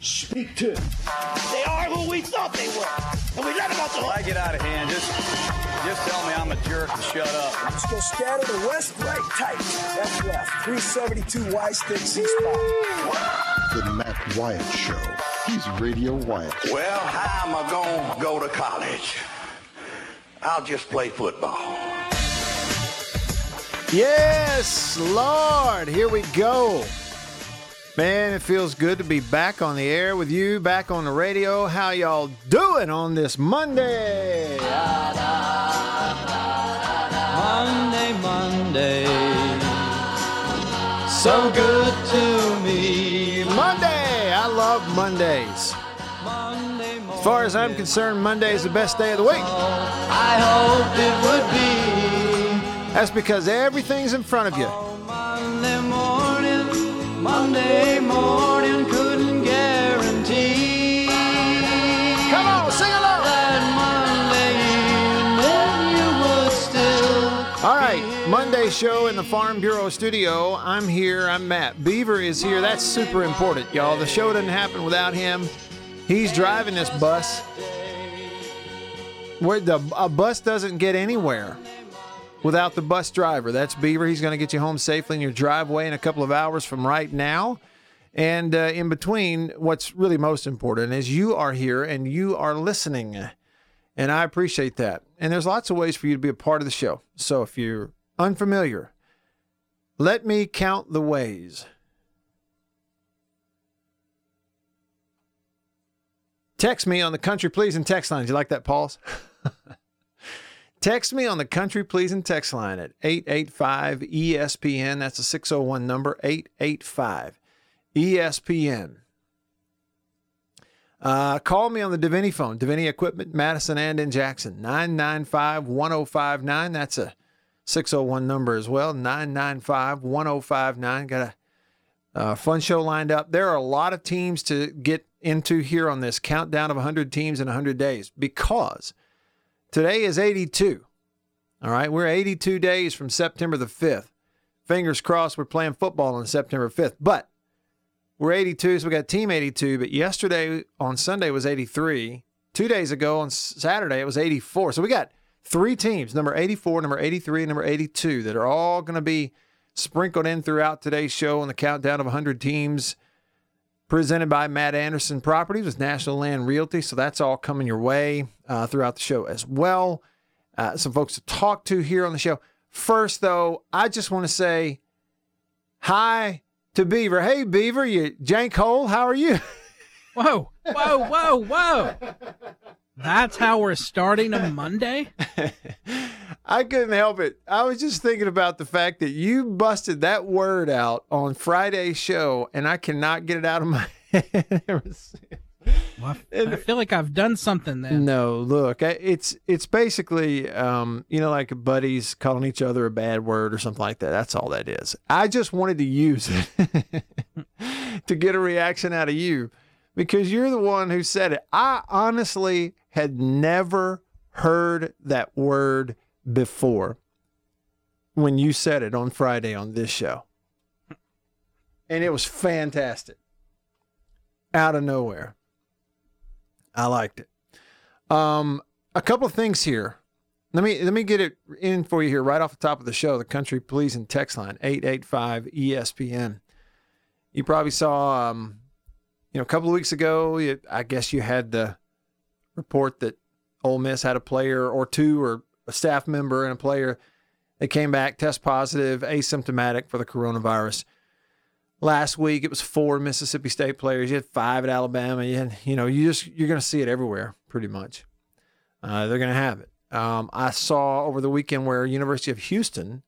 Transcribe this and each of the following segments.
Speak to. They are who we thought they were. And we let them off the hook. I get out of hand, just just tell me I'm a jerk and shut up. Let's go scatter the west, right, tight. That's left. 372 Y stick, C spot. The Matt Wyatt Show. He's Radio Wyatt. Well, how am I going to go to college? I'll just play football. Yes, Lord, here we go. Man, it feels good to be back on the air with you, back on the radio. How y'all doing on this Monday? Monday, Monday. So good to me. Monday! I love Mondays. Monday, As far as I'm concerned, Monday is the best day of the week. I hoped it would be. That's because everything's in front of you. Oh, Monday morning, Monday morning couldn't guarantee. Come on, sing along! That Monday evening you would still. All right, Monday show in the Farm Bureau studio. I'm here. I'm Matt. Beaver is here. That's super important, y'all. The show doesn't happen without him. He's driving this bus. Where the a bus doesn't get anywhere without the bus driver. That's Beaver. He's going to get you home safely in your driveway in a couple of hours from right now. And uh, in between, what's really most important is you are here and you are listening. And I appreciate that. And there's lots of ways for you to be a part of the show. So if you're unfamiliar, let me count the ways. Text me on the country pleasing text line. You like that pause? text me on the country pleasing text line at 885 ESPN. That's a 601 number, 885 ESPN. Uh, call me on the Deviney phone, Deviney Equipment, Madison and in Jackson, 995 1059. That's a 601 number as well, 995 1059. Got a uh, fun show lined up. There are a lot of teams to get into here on this countdown of 100 teams in 100 days because today is 82. All right, we're 82 days from September the 5th. Fingers crossed we're playing football on September 5th. But we're 82, so we got Team 82. But yesterday on Sunday was 83. Two days ago on Saturday it was 84. So we got three teams, number 84, number 83, and number 82, that are all going to be sprinkled in throughout today's show on the countdown of 100 teams presented by Matt Anderson Properties with National Land Realty. So that's all coming your way uh, throughout the show as well. Uh, some folks to talk to here on the show. First, though, I just want to say hi to Beaver. Hey, Beaver, you jank hole, how are you? Whoa, whoa, whoa, whoa. That's how we're starting a Monday? I couldn't help it. I was just thinking about the fact that you busted that word out on Friday's show, and I cannot get it out of my head. Well, I, feel like I've done something then. No, look, it's it's basically um, you know like buddies calling each other a bad word or something like that. That's all that is. I just wanted to use it to get a reaction out of you because you're the one who said it. I honestly had never heard that word before when you said it on Friday on this show. And it was fantastic. Out of nowhere. I liked it. Um, a couple of things here. Let me let me get it in for you here right off the top of the show. The country pleasing text line 885 ESPN. You probably saw um, you know, a couple of weeks ago, you, I guess you had the report that Ole Miss had a player or two or a staff member and a player that came back test positive, asymptomatic for the coronavirus. Last week it was four Mississippi State players. You had five at Alabama. You had, you know, you just you're going to see it everywhere, pretty much. Uh, they're going to have it. Um, I saw over the weekend where University of Houston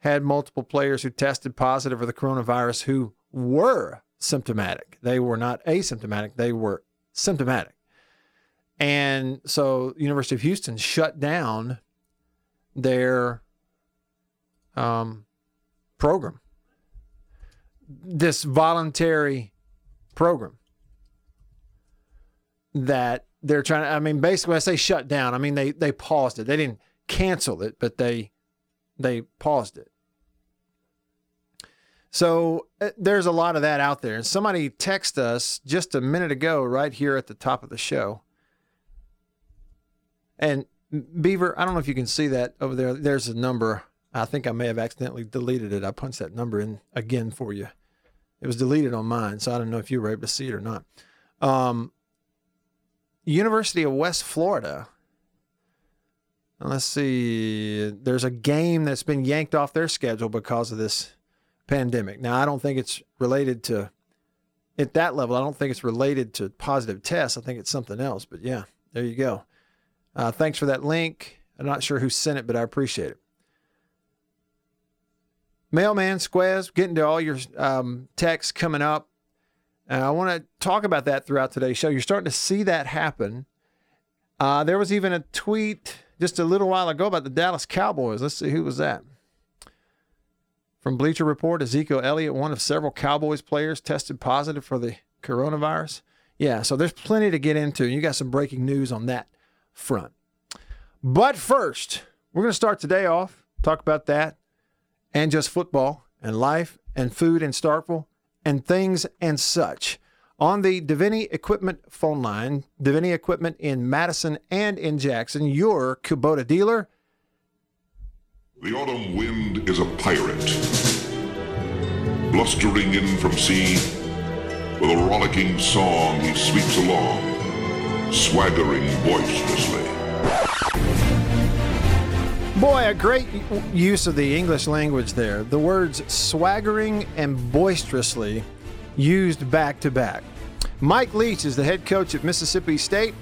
had multiple players who tested positive for the coronavirus who were symptomatic. They were not asymptomatic. They were symptomatic. And so University of Houston shut down their um, program, this voluntary program that they're trying to. I mean, basically, I say shut down, I mean they they paused it. They didn't cancel it, but they they paused it. So uh, there's a lot of that out there. And somebody texted us just a minute ago, right here at the top of the show. And Beaver, I don't know if you can see that over there. There's a number. I think I may have accidentally deleted it. I punched that number in again for you. It was deleted on mine, so I don't know if you were able to see it or not. Um, University of West Florida. Let's see. There's a game that's been yanked off their schedule because of this pandemic. Now, I don't think it's related to, at that level, I don't think it's related to positive tests. I think it's something else. But yeah, there you go. Uh, thanks for that link. I'm not sure who sent it, but I appreciate it. Mailman Squaz, getting to all your um, texts coming up. Uh, I want to talk about that throughout today's show. You're starting to see that happen. Uh, there was even a tweet just a little while ago about the Dallas Cowboys. Let's see who was that. From Bleacher Report, Ezekiel Elliott, one of several Cowboys players, tested positive for the coronavirus. Yeah, so there's plenty to get into. You got some breaking news on that front. But first, we're going to start today off, talk about that, and just football and life and food in Starkville and things and such. On the Deviney Equipment phone line, Deviney Equipment in Madison and in Jackson, your Kubota dealer. The autumn wind is a pirate, blustering in from sea. With a rollicking song, he sweeps along, swaggering boisterously. Boy, a great use of the English language there. The words swaggering and boisterously used back to back. Mike Leach is the head coach at Mississippi State,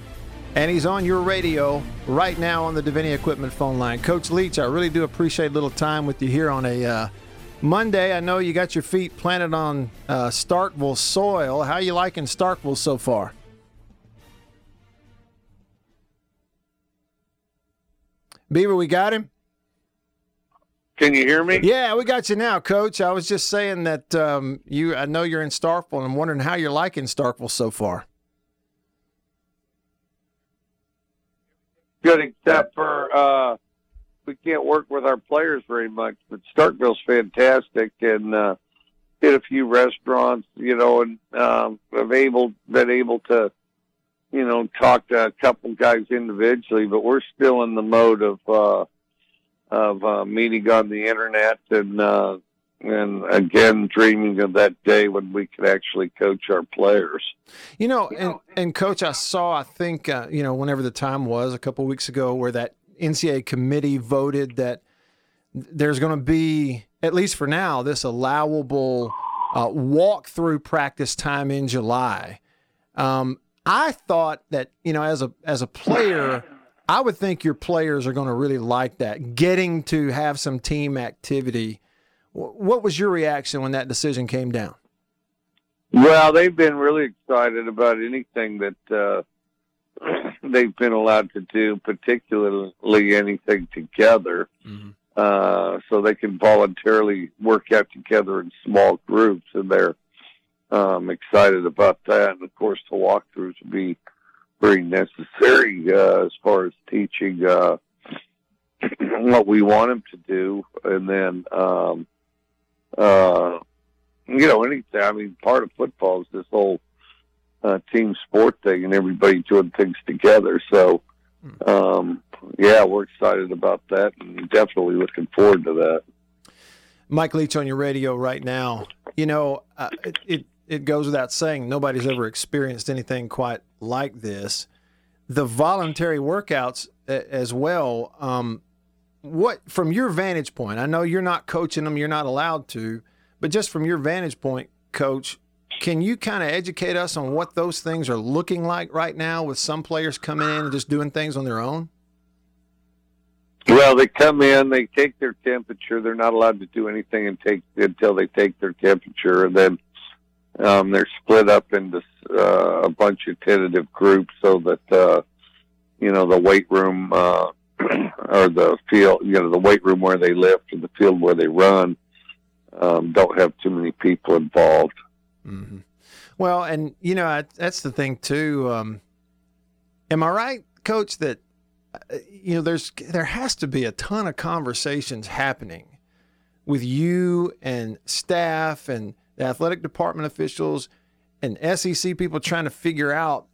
and he's on your radio right now on the Deviney Equipment phone line. Coach Leach, I really do appreciate a little time with you here on a uh, Monday. I know you got your feet planted on uh, Starkville soil. How you liking Starkville so far? Beaver, we got him. Can you hear me? Yeah, we got you now, Coach. I was just saying that um, you. I know you're in Starkville, and I'm wondering how you're liking Starkville so far. Good, except for uh, we can't work with our players very much. But Starkville's fantastic, and uh, hit a few restaurants, you know, and um, have able been able to, you know, talk to a couple guys individually. But we're still in the mode of. Uh, of uh, meeting on the internet and uh, and again dreaming of that day when we could actually coach our players. You know, and and coach, I saw I think uh, you know whenever the time was a couple weeks ago where that NCAA committee voted that there's going to be at least for now this allowable uh, walk through practice time in July. Um, I thought that you know as a as a player. I would think your players are going to really like that, getting to have some team activity. What was your reaction when that decision came down? Well, they've been really excited about anything that uh, they've been allowed to do, particularly anything together. Mm-hmm. Uh, so they can voluntarily work out together in small groups, and they're um, excited about that. And of course, the walkthroughs will be very necessary uh, as far as teaching uh, what we want them to do, and then um, uh, you know anything. I mean, part of football is this whole uh, team sport thing, and everybody doing things together. So, um, yeah, we're excited about that, and definitely looking forward to that. Mike Leach on your radio right now. You know, uh, it, it goes without saying nobody's ever experienced anything quite like this. The voluntary workouts as well. Um, what from your vantage point? I know you're not coaching them; you're not allowed to, but just from your vantage point, coach, can you kind of educate us on what those things are looking like right now with some players coming in and just doing things on their own? Well, they come in, they take their temperature. They're not allowed to do anything and take until they take their temperature, and then um, they're split up into uh, a bunch of tentative groups so that uh, you know, the weight room uh, or the field, you know, the weight room where they lift and the field where they run um, don't have too many people involved. Mm-hmm. Well, and you know I, that's the thing too. Um, am I right, Coach? That uh, you know there's there has to be a ton of conversations happening with you and staff and the athletic department officials and SEC people trying to figure out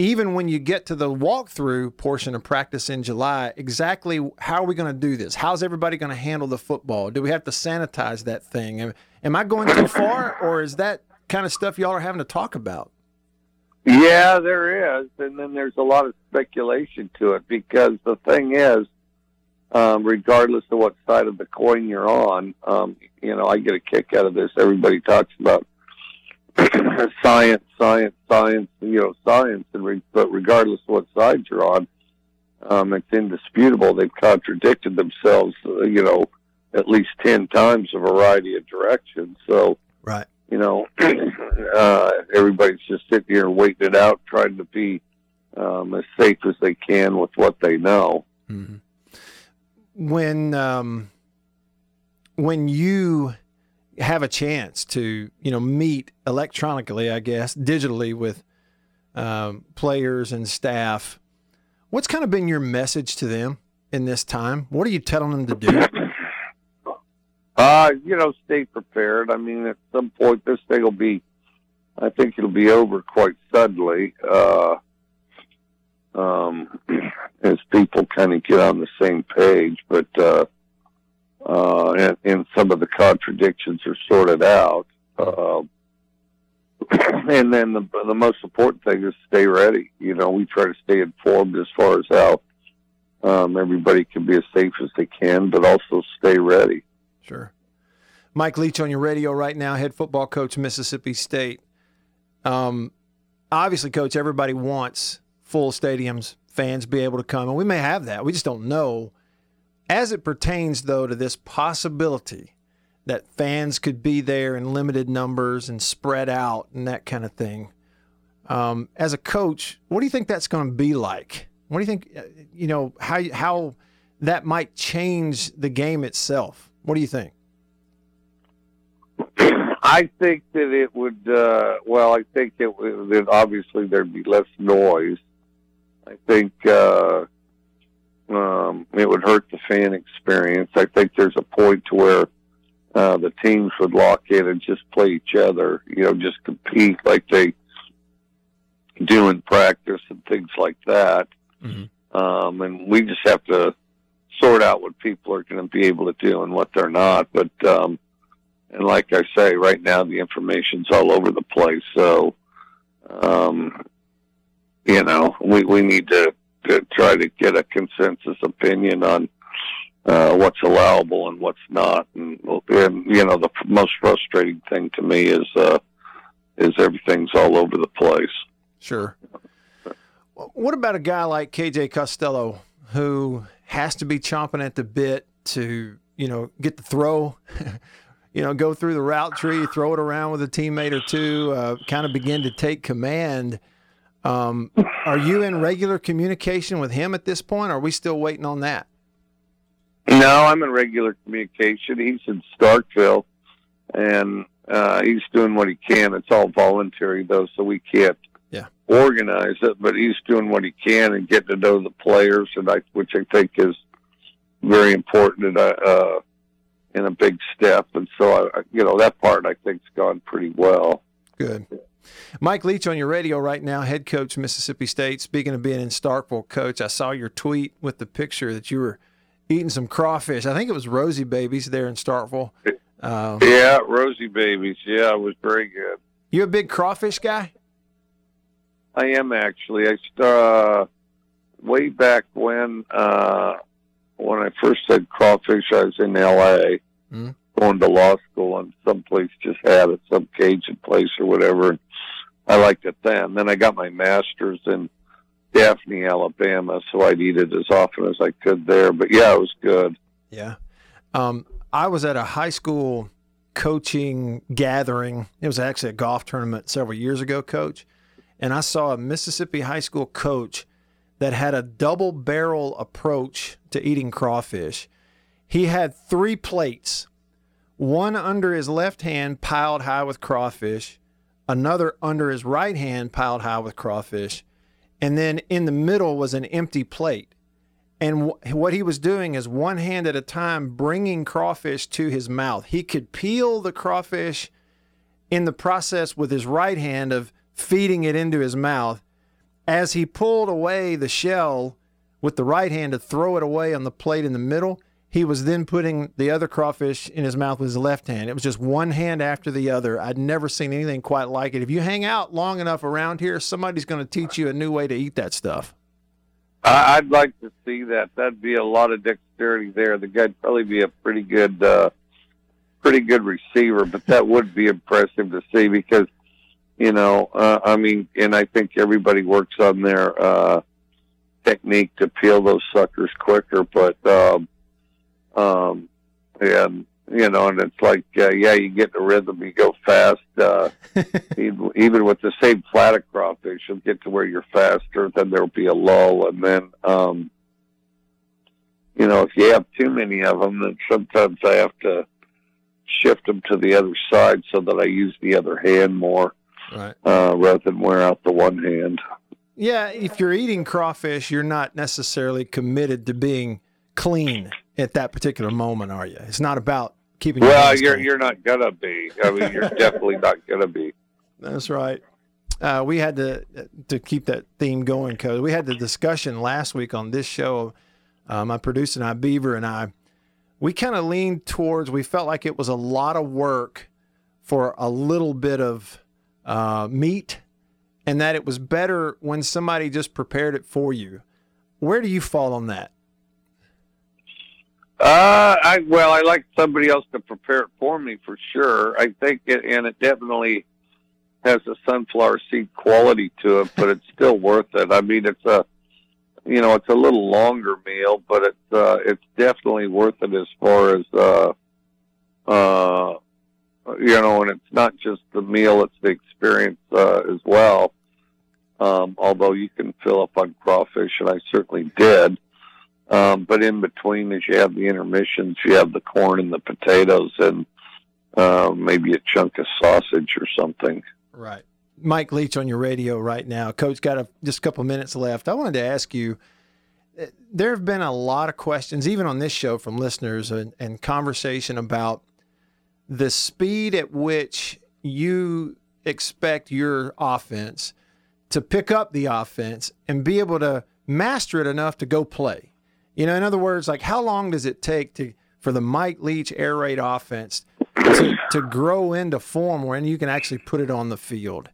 even when you get to the walkthrough portion of practice in July, exactly how are we going to do this? How's everybody going to handle the football? Do we have to sanitize that thing? Am, am I going too far, or is that kind of stuff y'all are having to talk about? Yeah, there is, and then there's a lot of speculation to it because the thing is, um, regardless of what side of the coin you're on, um, you know, I get a kick out of this. Everybody talks about science, science, science, you know, science, and re- but regardless of what side you're on, um, it's indisputable they've contradicted themselves, uh, you know, at least ten times a variety of directions. So, right, you know, uh, everybody's just sitting here waiting it out, trying to be um, as safe as they can with what they know. Mm-hmm. When um, when you have a chance to you know meet electronically, I guess, digitally with um, players and staff, what's kind of been your message to them in this time? What are you telling them to do? Uh, you know, stay prepared. I mean, at some point, this thing will be, I think it'll be over quite suddenly, uh, um, as people kind of get on the same page. But, uh, uh, and, and some of the contradictions are sorted out. Uh, and then the, the most important thing is stay ready. You know, we try to stay informed as far as how um, everybody can be as safe as they can, but also stay ready. Sure. Mike Leach on your radio right now, head football coach, Mississippi State. Um, obviously, coach, everybody wants full stadiums, fans be able to come, and we may have that. We just don't know. As it pertains, though, to this possibility that fans could be there in limited numbers and spread out and that kind of thing, um, as a coach, what do you think that's going to be like? What do you think? uh, You know how how that might change the game itself. What do you think? I think that it would. Uh, well, I think. That obviously there'd be less noise. I think uh, um, it would hurt the fan experience. I think there's a point to where uh, the teams would lock in and just play each other. You know, just compete like they do in practice and things like that. Um, and we just have to sort out what people are going to be able to do and what they're not. But um, and like I say, right now the information's all over the place. So, um, you know, we we need to, to try to get a consensus opinion on uh, what's allowable and what's not. And, and you know, the most frustrating thing to me is uh, is everything's all over the place. Sure. What about a guy like KJ Costello who has to be chomping at the bit to, you know, get the throw, you know, go through the route tree, throw it around with a teammate or two, uh, kind of begin to take command. Um, are you in regular communication with him at this point? Or are we still waiting on that? No, I'm in regular communication. He's in Starkville, and uh, he's doing what he can. It's all voluntary though, so we can't Yeah. organize it. But he's doing what he can and getting to know the players, and I, which I think is very important and uh, uh, and a big step. And so, I, you know, that part I think's gone pretty well. Good. Mike Leach on your radio right now, head coach Mississippi State. Speaking of being in Starkville, coach, I saw your tweet with the picture that you were eating some crawfish. I think it was Rosie Babies there in Starkville. Um, Yeah, Rosie babies. Yeah, it was very good. you a big crawfish guy? I am actually. I uh, way back when uh, when I first said crawfish, I was in L.A. Mm. Going to law school, and some place just had it, some Cajun place or whatever. I liked it then. Then I got my master's in Daphne, Alabama, so I'd eat it as often as I could there. But yeah, it was good. Yeah. Um, I was at a high school coaching gathering. It was actually a golf tournament several years ago, coach. And I saw a Mississippi high school coach that had a double barrel approach to eating crawfish. He had three plates, one under his left hand piled high with crawfish, another under his right hand piled high with crawfish, and then in the middle was an empty plate. And wh- what he was doing is one hand at a time bringing crawfish to his mouth. He could peel the crawfish in the process with his right hand of feeding it into his mouth. As he pulled away the shell with the right hand to throw it away on the plate in the middle, he was then putting the other crawfish in his mouth with his left hand. It was just one hand after the other. I'd never seen anything quite like it. If you hang out long enough around here, somebody's going to teach you a new way to eat that stuff. I'd like to see that. That'd be a lot of dexterity there. The guy'd probably be a pretty good, uh, pretty good receiver, but that would be impressive to see because, you know, uh, I mean, and I think everybody works on their uh, technique to peel those suckers quicker, but, um, um, and you know, and it's like, uh, yeah, you get in a rhythm, you go fast. Uh, even even with the same flat of crawfish, you'll get to where you're faster. Then there'll be a lull, and then, um, you know, if you have too many of them, then sometimes I have to shift them to the other side so that I use the other hand more, Right. uh, rather than wear out the one hand. Yeah, if you're eating crawfish, you're not necessarily committed to being clean at that particular moment, are you? It's not about keeping. your Well, hands you're clean. you're not gonna be. I mean, you're definitely not gonna be. That's right. Uh, we had to to keep that theme going because we had the discussion last week on this show. Uh, my producer and I, Beaver and I, we kind of leaned towards. We felt like it was a lot of work for a little bit of uh, meat, and that it was better when somebody just prepared it for you. Where do you fall on that? Uh, I well, I like somebody else to prepare it for me for sure. I think it, and it definitely has a sunflower seed quality to it, but it's still worth it. I mean, it's a, you know, it's a little longer meal, but it's uh, it's definitely worth it as far as uh, uh, you know, and it's not just the meal; it's the experience uh, as well. Um, although you can fill up on crawfish, and I certainly did. Um, but in between, as you have the intermissions, you have the corn and the potatoes, and uh, maybe a chunk of sausage or something. Right. Mike Leach on your radio right now. Coach, got a, just a couple minutes left. I wanted to ask you uh, there have been a lot of questions, even on this show, from listeners and, and conversation about the speed at which you expect your offense to pick up the offense and be able to master it enough to go play. You know, in other words, like how long does it take to for the Mike Leach air raid offense to, to grow into form when you can actually put it on the field?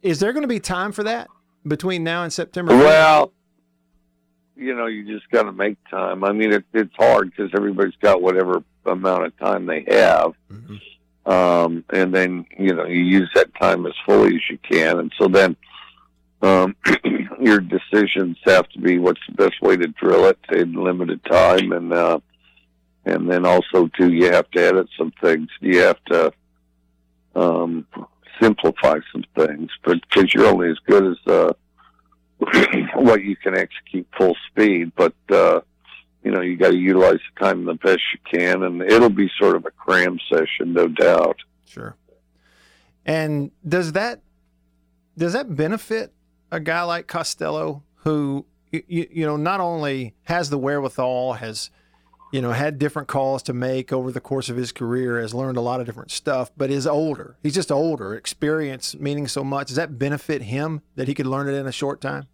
Is there going to be time for that between now and September? Well, you know, you just got to make time. I mean, it, it's hard because everybody's got whatever amount of time they have. Um, and then, you know, you use that time as fully as you can. And so then, um, your decisions have to be what's the best way to drill it in limited time. And, uh, and then also too, you have to edit some things. You have to, um, simplify some things, but because you're only as good as, uh, what you can execute full speed, but, uh, you know, you got to utilize the time the best you can, and it'll be sort of a cram session, no doubt. Sure. And does that does that benefit a guy like Costello who you, you know not only has the wherewithal has you know had different calls to make over the course of his career has learned a lot of different stuff but is older. He's just older experience meaning so much. Does that benefit him that he could learn it in a short time?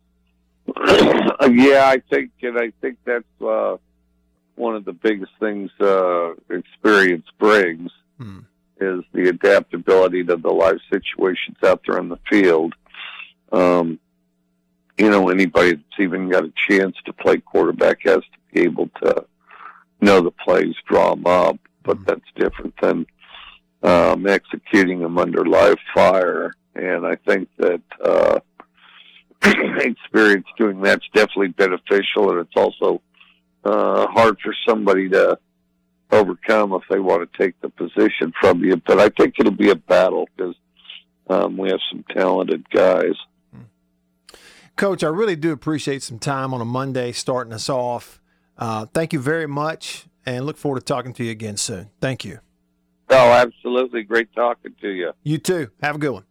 Yeah, I think, and I think that's uh, one of the biggest things uh, experience brings is the adaptability to the life situations out there on the field. Um, you know, anybody that's even got a chance to play quarterback has to be able to know the plays, draw them up, but that's different than um, executing them under live fire. And I think that uh, experience doing that's definitely beneficial, and it's also uh, hard for somebody to overcome if they want to take the position from you. But I think it'll be a battle because um, we have some talented guys. Coach, I really do appreciate some time on a Monday starting us off. Uh, thank you very much, and look forward to talking to you again soon. Thank you. Oh, absolutely. Great talking to you. You too. Have a good one.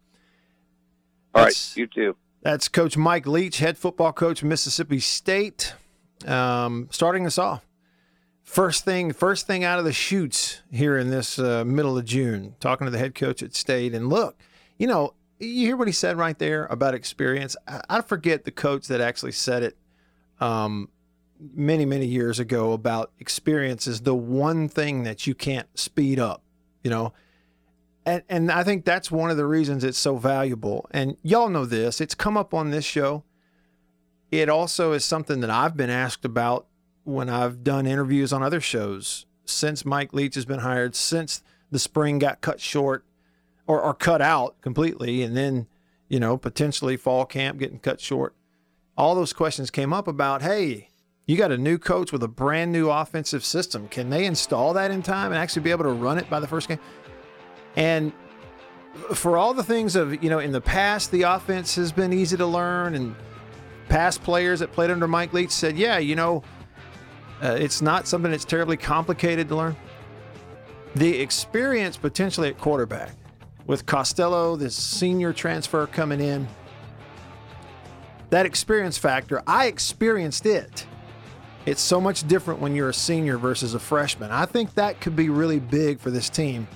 All That's- right, you too. That's Coach Mike Leach, head football coach, Mississippi State, um, starting us off. First thing, first thing out of the chutes here in this uh, middle of June, talking to the head coach at State, and look, you know, you hear what he said right there about experience. I, I forget the coach that actually said it um, many, many years ago about experience is the one thing that you can't speed up. You know, and and I think that's one of the reasons it's so valuable. And y'all know this; it's come up on this show. It also is something that I've been asked about when I've done interviews on other shows since Mike Leach has been hired, since the spring got cut short or, or cut out completely, and then you know potentially fall camp getting cut short. All those questions came up about, hey, you got a new coach with a brand new offensive system. Can they install that in time and actually be able to run it by the first game? And for all the things of, you know, in the past, the offense has been easy to learn, and past players that played under Mike Leach said, yeah, you know, uh, it's not something that's terribly complicated to learn. The experience potentially at quarterback with Costello, this senior transfer coming in, that experience factor, I experienced it. It's so much different when you're a senior versus a freshman. I think that could be really big for this team,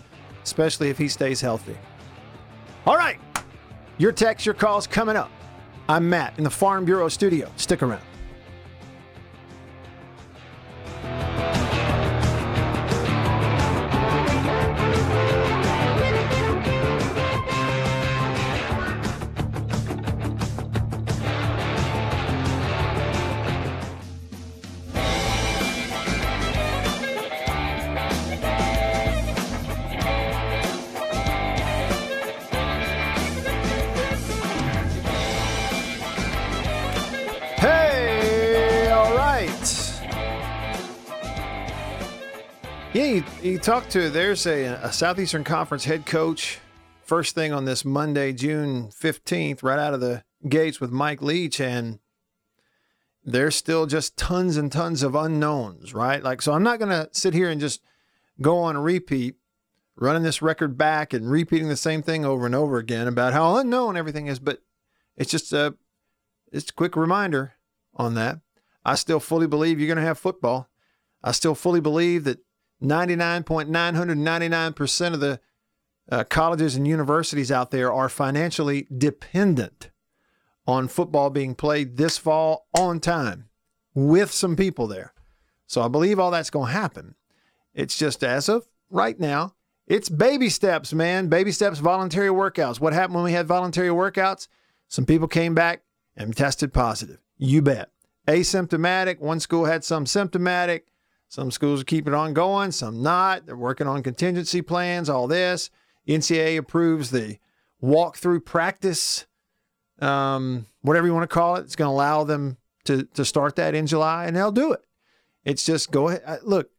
especially if he stays healthy. All right. Your text, your calls coming up. I'm Matt in the Farm Bureau studio. Stick around. Talk to, there's a, a Southeastern Conference head coach, first thing on this Monday, June 15th, right out of the gates with Mike Leach, and there's still just tons and tons of unknowns, right? Like, so I'm not going to sit here and just go on a repeat, running this record back and repeating the same thing over and over again about how unknown everything is, but it's just a it's a quick reminder on that. I still fully believe you're going to have football. I still fully believe that 99.999% of the uh, colleges and universities out there are financially dependent on football being played this fall on time with some people there. So I believe all that's going to happen. It's just as of right now, it's baby steps, man. Baby steps, voluntary workouts. What happened when we had voluntary workouts? Some people came back and tested positive. You bet. Asymptomatic. One school had some symptomatic. Some schools are keeping on going, some not. They're working on contingency plans, all this. NCAA approves the walkthrough practice, um, whatever you want to call it. It's going to allow them to, to start that in July, and they'll do it. It's just go ahead. uh, Look,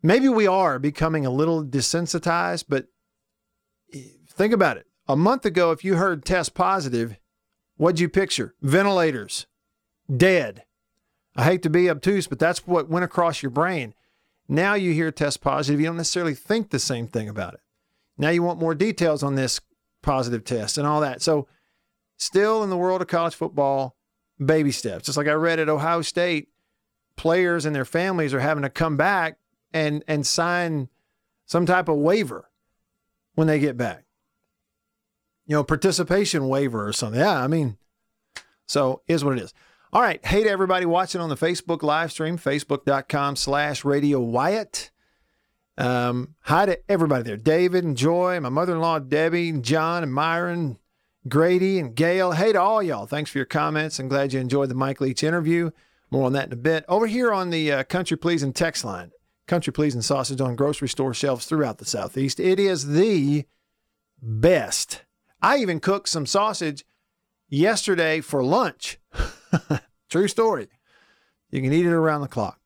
maybe we are becoming a little desensitized, but think about it. A month ago, if you heard test positive, what'd you picture? Ventilators, dead. I hate to be obtuse, but that's what went across your brain. Now you hear test positive, you don't necessarily think the same thing about it. Now you want more details on this positive test and all that. So, still in the world of college football, baby steps. Just like I read at Ohio State, players and their families are having to come back and and sign some type of waiver when they get back. You know, participation waiver or something. Yeah, I mean, so is what it is. All right. Hey to everybody watching on the Facebook live stream, facebook.com slash radio Wyatt. Um, hi to everybody there. David and Joy, my mother-in-law Debbie, and John and Myron, Grady and Gail. Hey to all y'all. Thanks for your comments. I'm glad you enjoyed the Mike Leach interview. More on that in a bit. Over here on the uh, Country Pleasing text line, Country Pleasing sausage on grocery store shelves throughout the Southeast. It is the best. I even cooked some sausage yesterday for lunch. True story. You can eat it around the clock,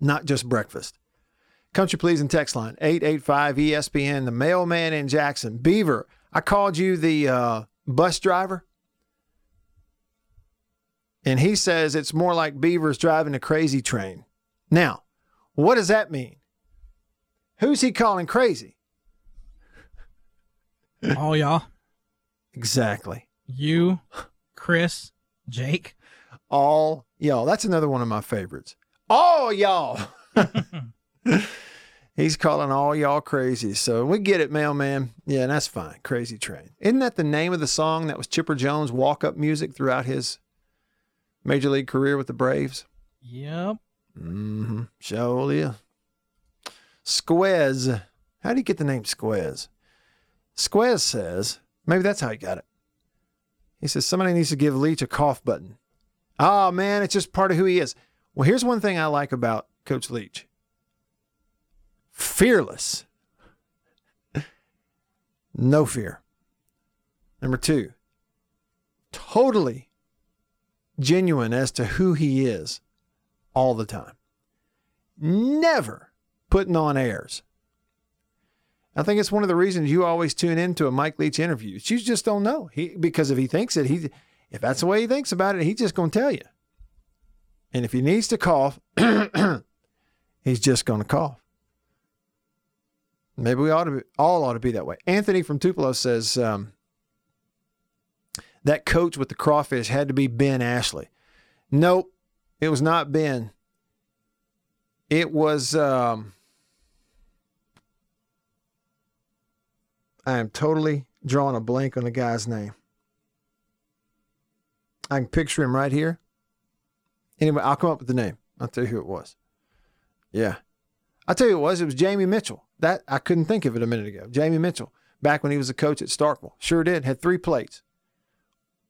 not just breakfast. Country Pleasing text line 885 ESPN, the mailman in Jackson. Beaver, I called you the uh, bus driver. And he says it's more like beavers driving a crazy train. Now, what does that mean? Who's he calling crazy? All y'all. Exactly. You, Chris, Jake. All y'all. That's another one of my favorites. All y'all. He's calling all y'all crazy. So we get it, mailman. Yeah, that's fine. Crazy train. Isn't that the name of the song that was Chipper Jones' walk up music throughout his major league career with the Braves? Yep. Mm-hmm. Surely. is. Squez. How do you get the name Squez? Squez says, maybe that's how he got it. He says, somebody needs to give Leach a cough button. Oh, man, it's just part of who he is. Well, here's one thing I like about Coach Leach fearless. no fear. Number two, totally genuine as to who he is all the time. Never putting on airs. I think it's one of the reasons you always tune into a Mike Leach interview. You just don't know. He because if he thinks it, he if that's the way he thinks about it, he's just gonna tell you. And if he needs to cough, he's just gonna cough. Maybe we ought to be, all ought to be that way. Anthony from Tupelo says um, that coach with the crawfish had to be Ben Ashley. Nope, it was not Ben. It was. Um, I am totally drawing a blank on the guy's name. I can picture him right here. Anyway, I'll come up with the name. I'll tell you who it was. Yeah. I'll tell you who it was. It was Jamie Mitchell. That I couldn't think of it a minute ago. Jamie Mitchell, back when he was a coach at Starkville. Sure did. Had three plates.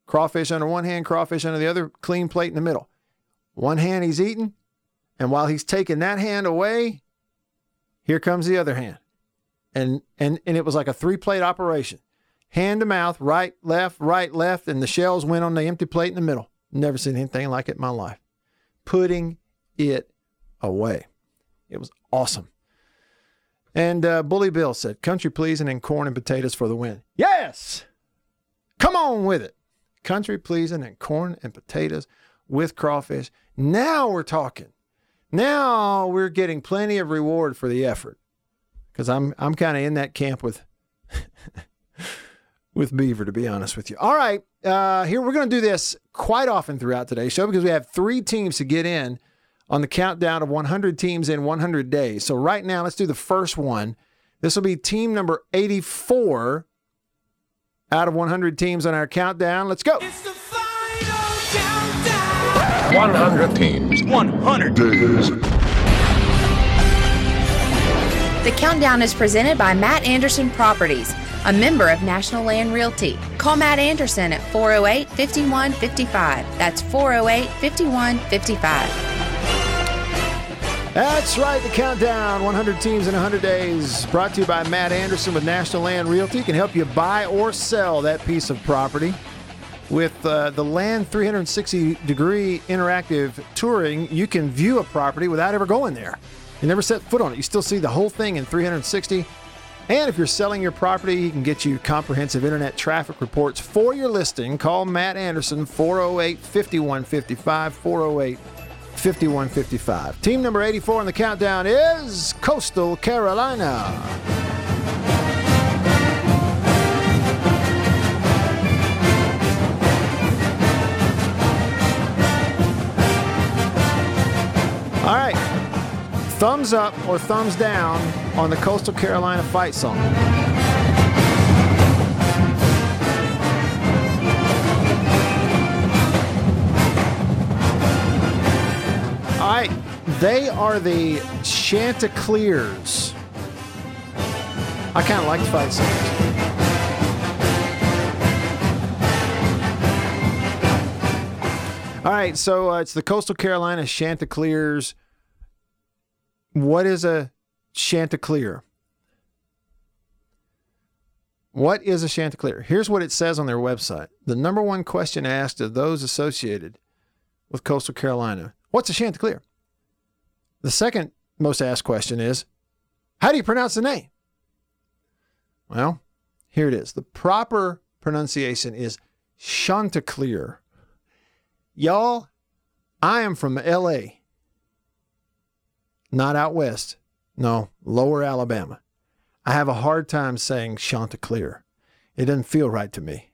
Crawfish under one hand, crawfish under the other, clean plate in the middle. One hand he's eating, and while he's taking that hand away, here comes the other hand. And and and it was like a three plate operation. Hand to mouth, right, left, right, left, and the shells went on the empty plate in the middle. Never seen anything like it in my life. Putting it away. It was awesome. And uh, Bully Bill said, country pleasing and corn and potatoes for the win. Yes! Come on with it. Country pleasing and corn and potatoes with crawfish. Now we're talking. Now we're getting plenty of reward for the effort. Because I'm I'm kind of in that camp with with Beaver, to be honest with you. All right, uh, here we're going to do this quite often throughout today's show because we have three teams to get in on the countdown of 100 teams in 100 days. So right now, let's do the first one. This will be team number 84 out of 100 teams on our countdown. Let's go. 100 teams. 100 days. The countdown is presented by Matt Anderson Properties, a member of National Land Realty. Call Matt Anderson at 408 5155. That's 408 5155. That's right, the countdown 100 teams in 100 days. Brought to you by Matt Anderson with National Land Realty. Can help you buy or sell that piece of property. With uh, the Land 360 degree interactive touring, you can view a property without ever going there. You never set foot on it. You still see the whole thing in 360. And if you're selling your property, he can get you comprehensive internet traffic reports for your listing. Call Matt Anderson 408 5155 408 5155. Team number 84 on the countdown is Coastal Carolina. Thumbs up or thumbs down on the Coastal Carolina fight song. They are the Chanticleers. I kind of like the fight songs. All right, so uh, it's the Coastal Carolina Chanticleers. What is a Chanticleer? What is a Chanticleer? Here's what it says on their website. The number one question asked of those associated with Coastal Carolina What's a Chanticleer? The second most asked question is How do you pronounce the name? Well, here it is. The proper pronunciation is Chanticleer. Y'all, I am from LA. Not out west. No, lower Alabama. I have a hard time saying Chanticleer. It doesn't feel right to me.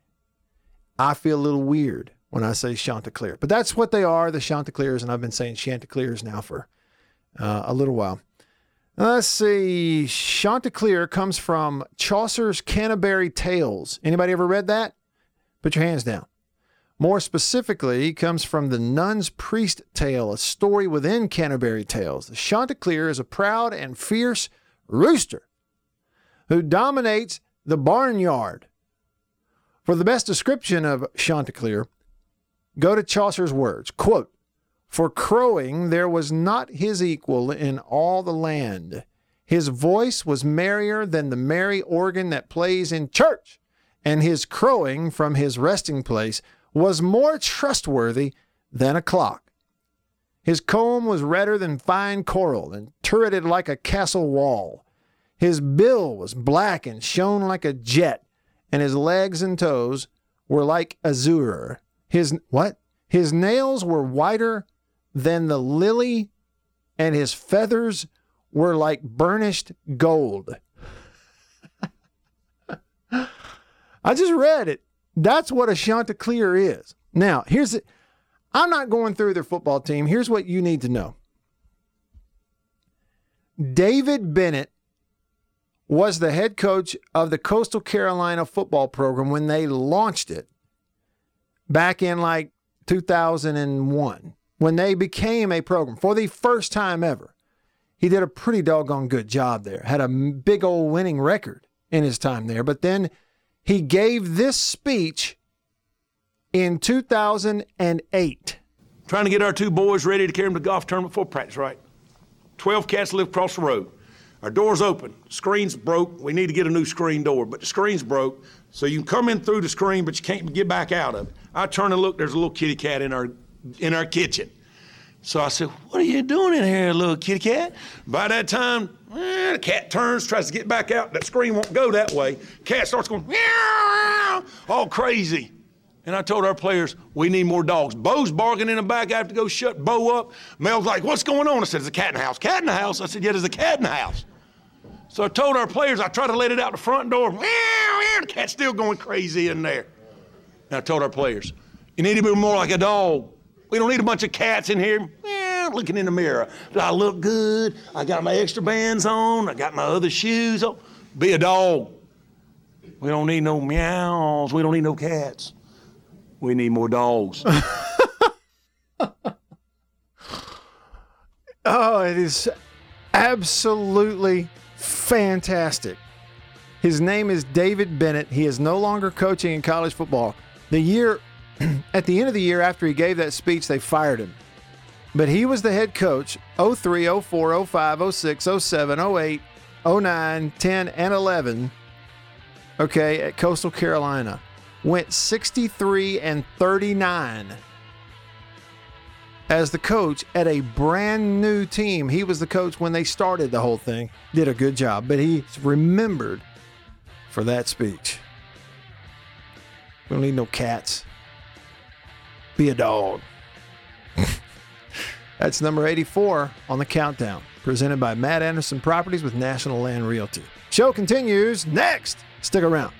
I feel a little weird when I say Chanticleer, but that's what they are, the Chanticleers, and I've been saying Chanticleers now for uh, a little while. Let's see. Chanticleer comes from Chaucer's Canterbury Tales. Anybody ever read that? Put your hands down. More specifically, comes from the Nun's Priest Tale, a story within Canterbury Tales. The Chanticleer is a proud and fierce rooster who dominates the barnyard. For the best description of Chanticleer, go to Chaucer's words. Quote, For crowing there was not his equal in all the land. His voice was merrier than the merry organ that plays in church, and his crowing from his resting place was more trustworthy than a clock. His comb was redder than fine coral, and turreted like a castle wall. His bill was black and shone like a jet, and his legs and toes were like azure. His what? His nails were whiter than the lily, and his feathers were like burnished gold. I just read it. That's what a Chanticleer is. Now, here's it. I'm not going through their football team. Here's what you need to know. David Bennett was the head coach of the Coastal Carolina football program when they launched it back in like 2001 when they became a program for the first time ever. He did a pretty doggone good job there. Had a big old winning record in his time there, but then he gave this speech in 2008. Trying to get our two boys ready to carry them to golf tournament for practice, right? 12 cats live across the road. Our door's open. Screen's broke. We need to get a new screen door, but the screen's broke. So you can come in through the screen, but you can't get back out of it. I turn and look, there's a little kitty cat in our in our kitchen. So I said, What are you doing in here, little kitty cat? By that time, eh, the cat turns, tries to get back out. That screen won't go that way. Cat starts going, meow, all crazy. And I told our players, we need more dogs. Bo's barking in the back. I have to go shut Bo up. Mel's like, what's going on? I said, there's a cat in the house. Cat in the house? I said, yeah, there's a cat in the house. So I told our players, I tried to let it out the front door. Meow, meow, the cat's still going crazy in there. And I told our players, you need to be more like a dog. We don't need a bunch of cats in here. Meow, looking in the mirror. Do I look good? I got my extra bands on. I got my other shoes on. Be a dog. We don't need no meows. We don't need no cats. We need more dogs. Oh, it is absolutely fantastic. His name is David Bennett. He is no longer coaching in college football. The year, at the end of the year after he gave that speech, they fired him. But he was the head coach 03, 04, 05, 06, 07, 08, 09, 10, and 11, okay, at Coastal Carolina. Went 63 and 39 as the coach at a brand new team. He was the coach when they started the whole thing. Did a good job, but he's remembered for that speech. We don't need no cats. Be a dog. That's number 84 on the countdown, presented by Matt Anderson Properties with National Land Realty. Show continues next. Stick around.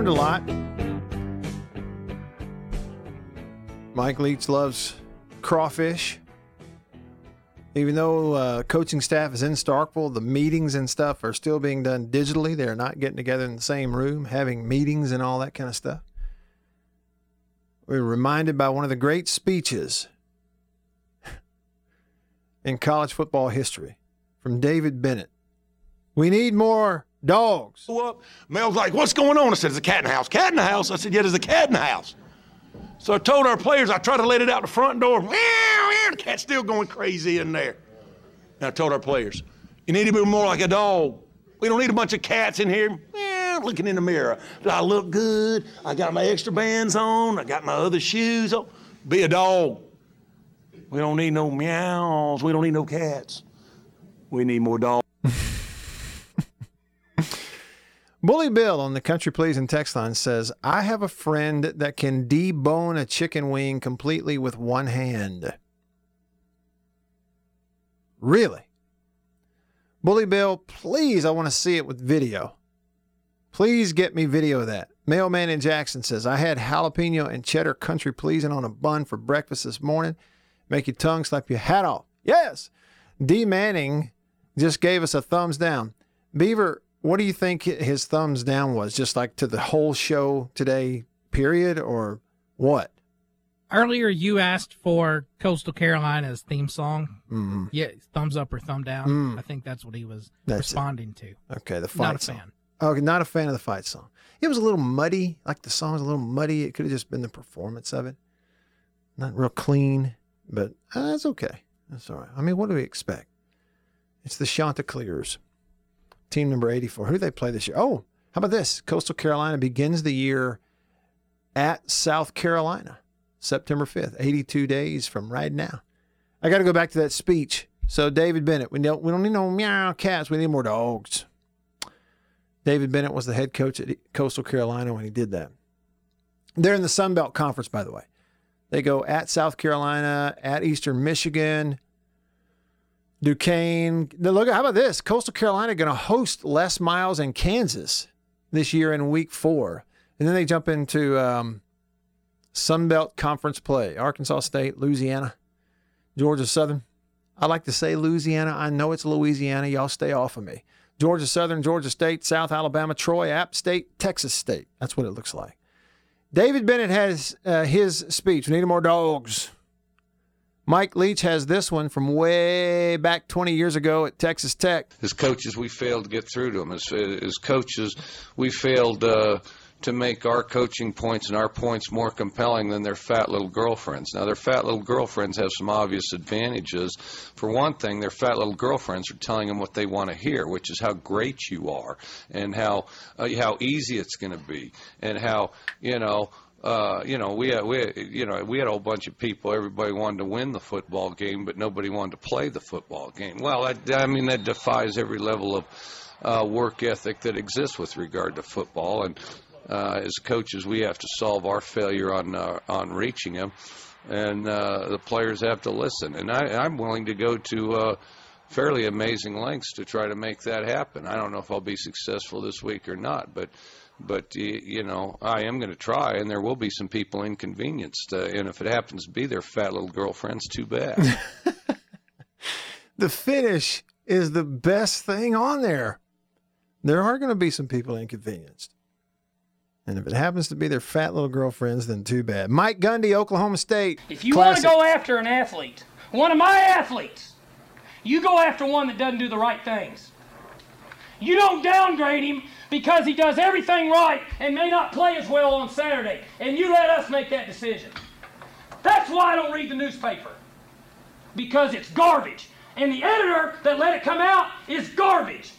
Learned a lot. Mike Leach loves crawfish. Even though uh, coaching staff is in Starkville, the meetings and stuff are still being done digitally. They're not getting together in the same room, having meetings and all that kind of stuff. We're reminded by one of the great speeches in college football history from David Bennett. We need more dogs. up. Mel's like, what's going on? I said, there's a cat in the house. Cat in the house? I said, yeah, there's a cat in the house. So I told our players, I tried to let it out the front door. Meow, meow, the cat's still going crazy in there. And I told our players, you need to be more like a dog. We don't need a bunch of cats in here. Meow, looking in the mirror. Do I look good? I got my extra bands on. I got my other shoes on. Be a dog. We don't need no meows. We don't need no cats. We need more dogs. Bully Bill on the Country Pleasing text line says, I have a friend that can debone a chicken wing completely with one hand. Really? Bully Bill, please, I want to see it with video. Please get me video of that. Mailman in Jackson says, I had jalapeno and cheddar country pleasing on a bun for breakfast this morning. Make your tongue slap your hat off. Yes. D. Manning just gave us a thumbs down. Beaver, what do you think his thumbs down was? Just like to the whole show today, period, or what? Earlier, you asked for Coastal Carolina's theme song. Mm. Yeah, thumbs up or thumb down. Mm. I think that's what he was That's it. responding to. Okay, the fight Not a song. fan. Okay, not a fan of the fight song. It was a little muddy. Like the song was a little muddy. It could have just been the performance of it. Not real clean, but uh, that's okay. That's all right. I mean, what do we expect? It's the Chanticleers, team number 84. Who do they play this year? Oh, how about this? Coastal Carolina begins the year at South Carolina, September 5th, 82 days from right now. I got to go back to that speech. So, David Bennett, we don't, we don't need no meow cats. We need more dogs. David Bennett was the head coach at Coastal Carolina when he did that. They're in the Sun Belt Conference, by the way. They go at South Carolina, at Eastern Michigan, Duquesne. Now look, how about this? Coastal Carolina going to host Les Miles in Kansas this year in Week Four, and then they jump into um, Sun Belt Conference play: Arkansas State, Louisiana, Georgia Southern. I like to say Louisiana. I know it's Louisiana. Y'all stay off of me. Georgia Southern, Georgia State, South Alabama, Troy, App State, Texas State. That's what it looks like. David Bennett has uh, his speech. We need more dogs. Mike Leach has this one from way back 20 years ago at Texas Tech. As coaches, we failed to get through to them. As, as coaches, we failed uh, to make our coaching points and our points more compelling than their fat little girlfriends. Now, their fat little girlfriends have some obvious advantages. For one thing, their fat little girlfriends are telling them what they want to hear, which is how great you are and how uh, how easy it's going to be and how you know uh, you know, we had, we you know, we had a whole bunch of people. Everybody wanted to win the football game, but nobody wanted to play the football game. Well, that, I mean, that defies every level of uh, work ethic that exists with regard to football. And uh, as coaches, we have to solve our failure on uh, on reaching them, and uh, the players have to listen. And I, I'm willing to go to. Uh, fairly amazing lengths to try to make that happen. I don't know if I'll be successful this week or not, but but you know I am going to try, and there will be some people inconvenienced. Uh, and if it happens to be their fat little girlfriends, too bad. The finish is the best thing on there. There are going to be some people inconvenienced. And if it happens to be their fat little girlfriends, then too bad. Mike Gundy, Oklahoma State. If you want to go after an athlete, one of my athletes, you go after one that doesn't do the right things. You don't downgrade him because he does everything right and may not play as well on Saturday, and you let us make that decision. That's why I don't read the newspaper because it's garbage, and the editor that let it come out is garbage.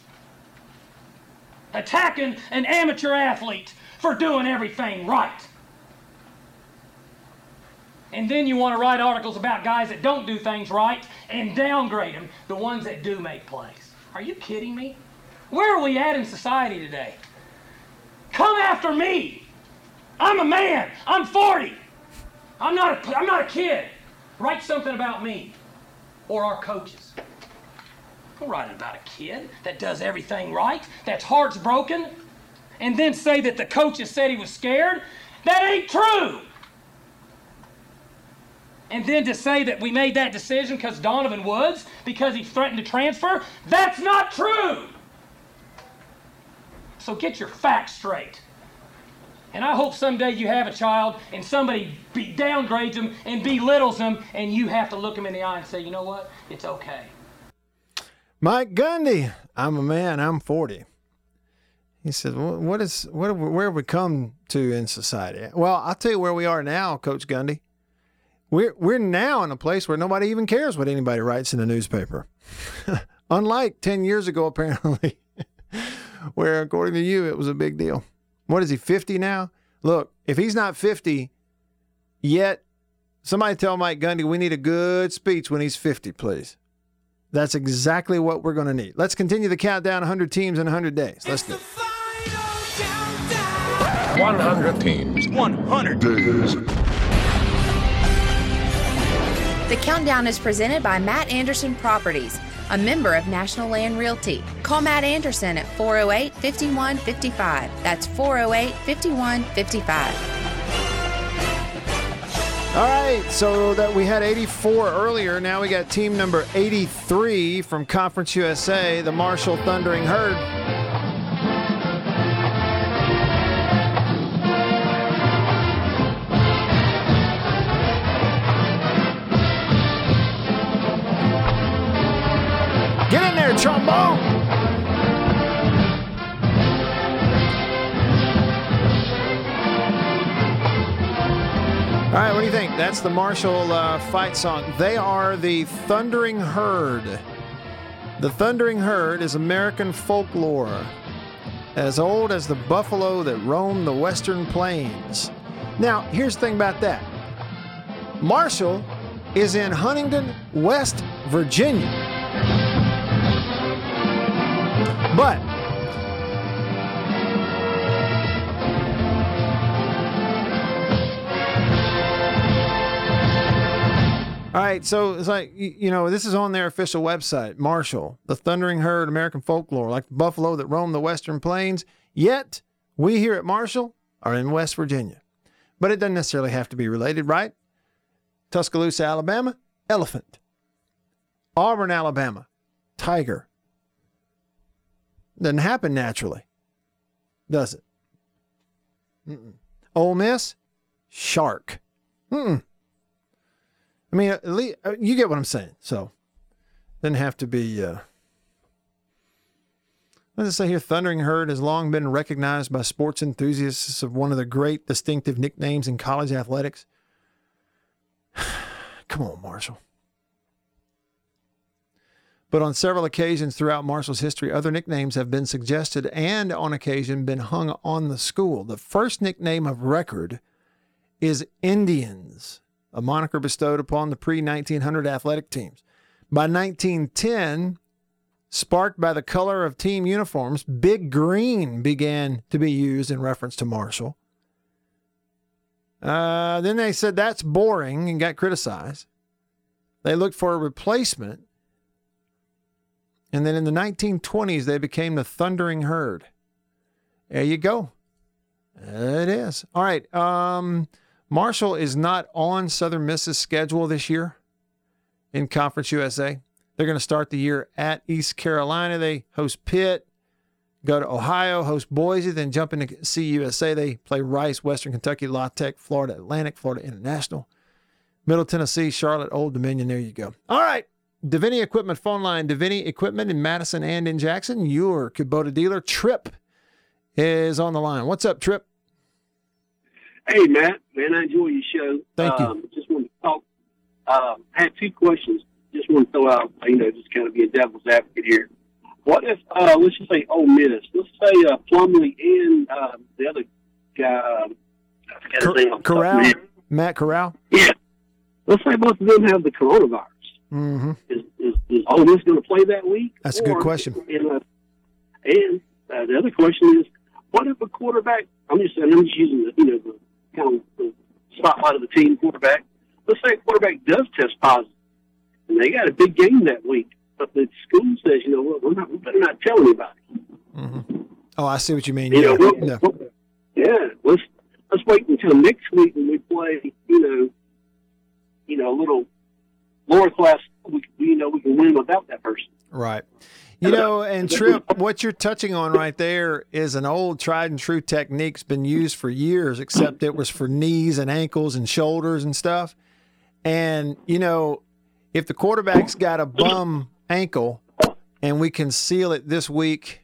Attacking an amateur athlete for doing everything right. And then you want to write articles about guys that don't do things right and downgrade them, the ones that do make plays. Are you kidding me? Where are we at in society today? Come after me. I'm a man. I'm 40. I'm not a, I'm not a kid. Write something about me or our coaches. Don't write about a kid that does everything right, that's heart's broken, and then say that the coaches said he was scared. That ain't true. And then to say that we made that decision because Donovan Woods, because he threatened to transfer, that's not true. So get your facts straight. And I hope someday you have a child and somebody be, downgrades them and belittles them, and you have to look them in the eye and say, you know what? It's okay. Mike Gundy, I'm a man, I'm 40. He said, "Wh- "What is what? Where have we come to in society?" Well, I'll tell you where we are now, Coach Gundy. We're we're now in a place where nobody even cares what anybody writes in the newspaper. Unlike ten years ago, apparently, where according to you it was a big deal. What is he, 50 now? Look, if he's not 50 yet, somebody tell Mike Gundy we need a good speech when he's 50, please. That's exactly what we're going to need. Let's continue the countdown 100 teams in 100 days. Let's do it. 100 teams. 100 days. The countdown is presented by Matt Anderson Properties, a member of National Land Realty. Call Matt Anderson at 408 5155. That's 408 5155. All right, so that we had 84 earlier. Now we got team number 83 from Conference USA, the Marshall Thundering Herd. Trombone! All right, what do you think? That's the Marshall uh, fight song. They are the Thundering Herd. The Thundering Herd is American folklore, as old as the buffalo that roamed the western plains. Now, here's the thing about that Marshall is in Huntington, West Virginia. But All right, so it's like you know, this is on their official website, Marshall, the Thundering Herd, American folklore, like the buffalo that roam the western plains. Yet we here at Marshall are in West Virginia, but it doesn't necessarily have to be related, right? Tuscaloosa, Alabama, elephant. Auburn, Alabama, tiger. Doesn't happen naturally, does it? Mm-mm. Ole Miss, shark. Mm-mm. I mean, at least, you get what I'm saying. So, doesn't have to be. Uh, what does it say here? Thundering Herd has long been recognized by sports enthusiasts of one of the great distinctive nicknames in college athletics. Come on, Marshall. But on several occasions throughout Marshall's history, other nicknames have been suggested and on occasion been hung on the school. The first nickname of record is Indians a moniker bestowed upon the pre 1900 athletic teams. By 1910, sparked by the color of team uniforms, Big Green began to be used in reference to Marshall. Uh, then they said that's boring and got criticized. They looked for a replacement. And then in the 1920s, they became the Thundering Herd. There you go. It is. All right. Um, Marshall is not on Southern Miss's schedule this year in Conference USA. They're going to start the year at East Carolina. They host Pitt, go to Ohio, host Boise, then jump into CUSA. They play Rice, Western Kentucky, La Tech, Florida Atlantic, Florida International, Middle Tennessee, Charlotte, Old Dominion. There you go. All right. Deviney Equipment phone line. Deviney Equipment in Madison and in Jackson. Your Kubota dealer, Trip, is on the line. What's up, Trip? Hey, Matt, man, I enjoy your show. Thank you. um, Just want to talk. Um, I had two questions. Just want to throw out, you know, just kind of be a devil's advocate here. What if, uh, let's just say Ole Miss, let's say uh, Plumlee and uh, the other guy, um, I forgot his Cor- name off the top of my Corral? Matt Corral? Yeah. Let's say both of them have the coronavirus. Mm-hmm. Is, is, is Ole Miss going to play that week? That's a good question. And, and uh, the other question is, what if a quarterback? I'm just I'm just using the you know the kind of the spotlight of the team quarterback. Let's say a quarterback does test positive, and they got a big game that week, but the school says, you know what, we're not, we better not tell anybody. Oh, I see what you mean. You Yeah. know, yeah. we'll- yeah, let's let's wait until next week when we play. You know, you know, a little lower class. We, you know, we can win without that person. Right. You know, and Trip, what you're touching on right there is an old tried and true technique's been used for years, except it was for knees and ankles and shoulders and stuff. And, you know, if the quarterback's got a bum ankle and we can seal it this week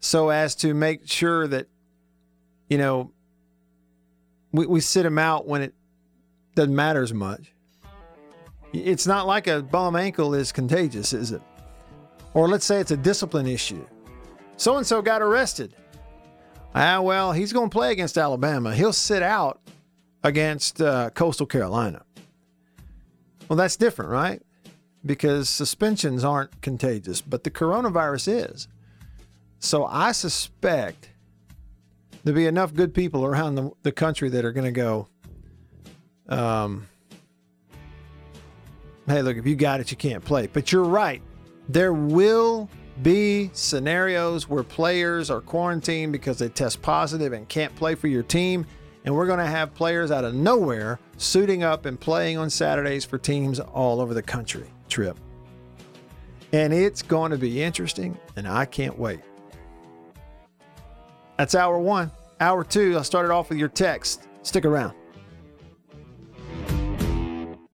so as to make sure that, you know, we, we sit him out when it doesn't matter as much. It's not like a bum ankle is contagious, is it? Or let's say it's a discipline issue. So and so got arrested. Ah, well, he's going to play against Alabama. He'll sit out against uh, Coastal Carolina. Well, that's different, right? Because suspensions aren't contagious, but the coronavirus is. So I suspect there'll be enough good people around the, the country that are going to go, um, hey, look, if you got it, you can't play. But you're right. There will be scenarios where players are quarantined because they test positive and can't play for your team. And we're going to have players out of nowhere suiting up and playing on Saturdays for teams all over the country. Trip. And it's going to be interesting, and I can't wait. That's hour one. Hour two, I started off with your text. Stick around.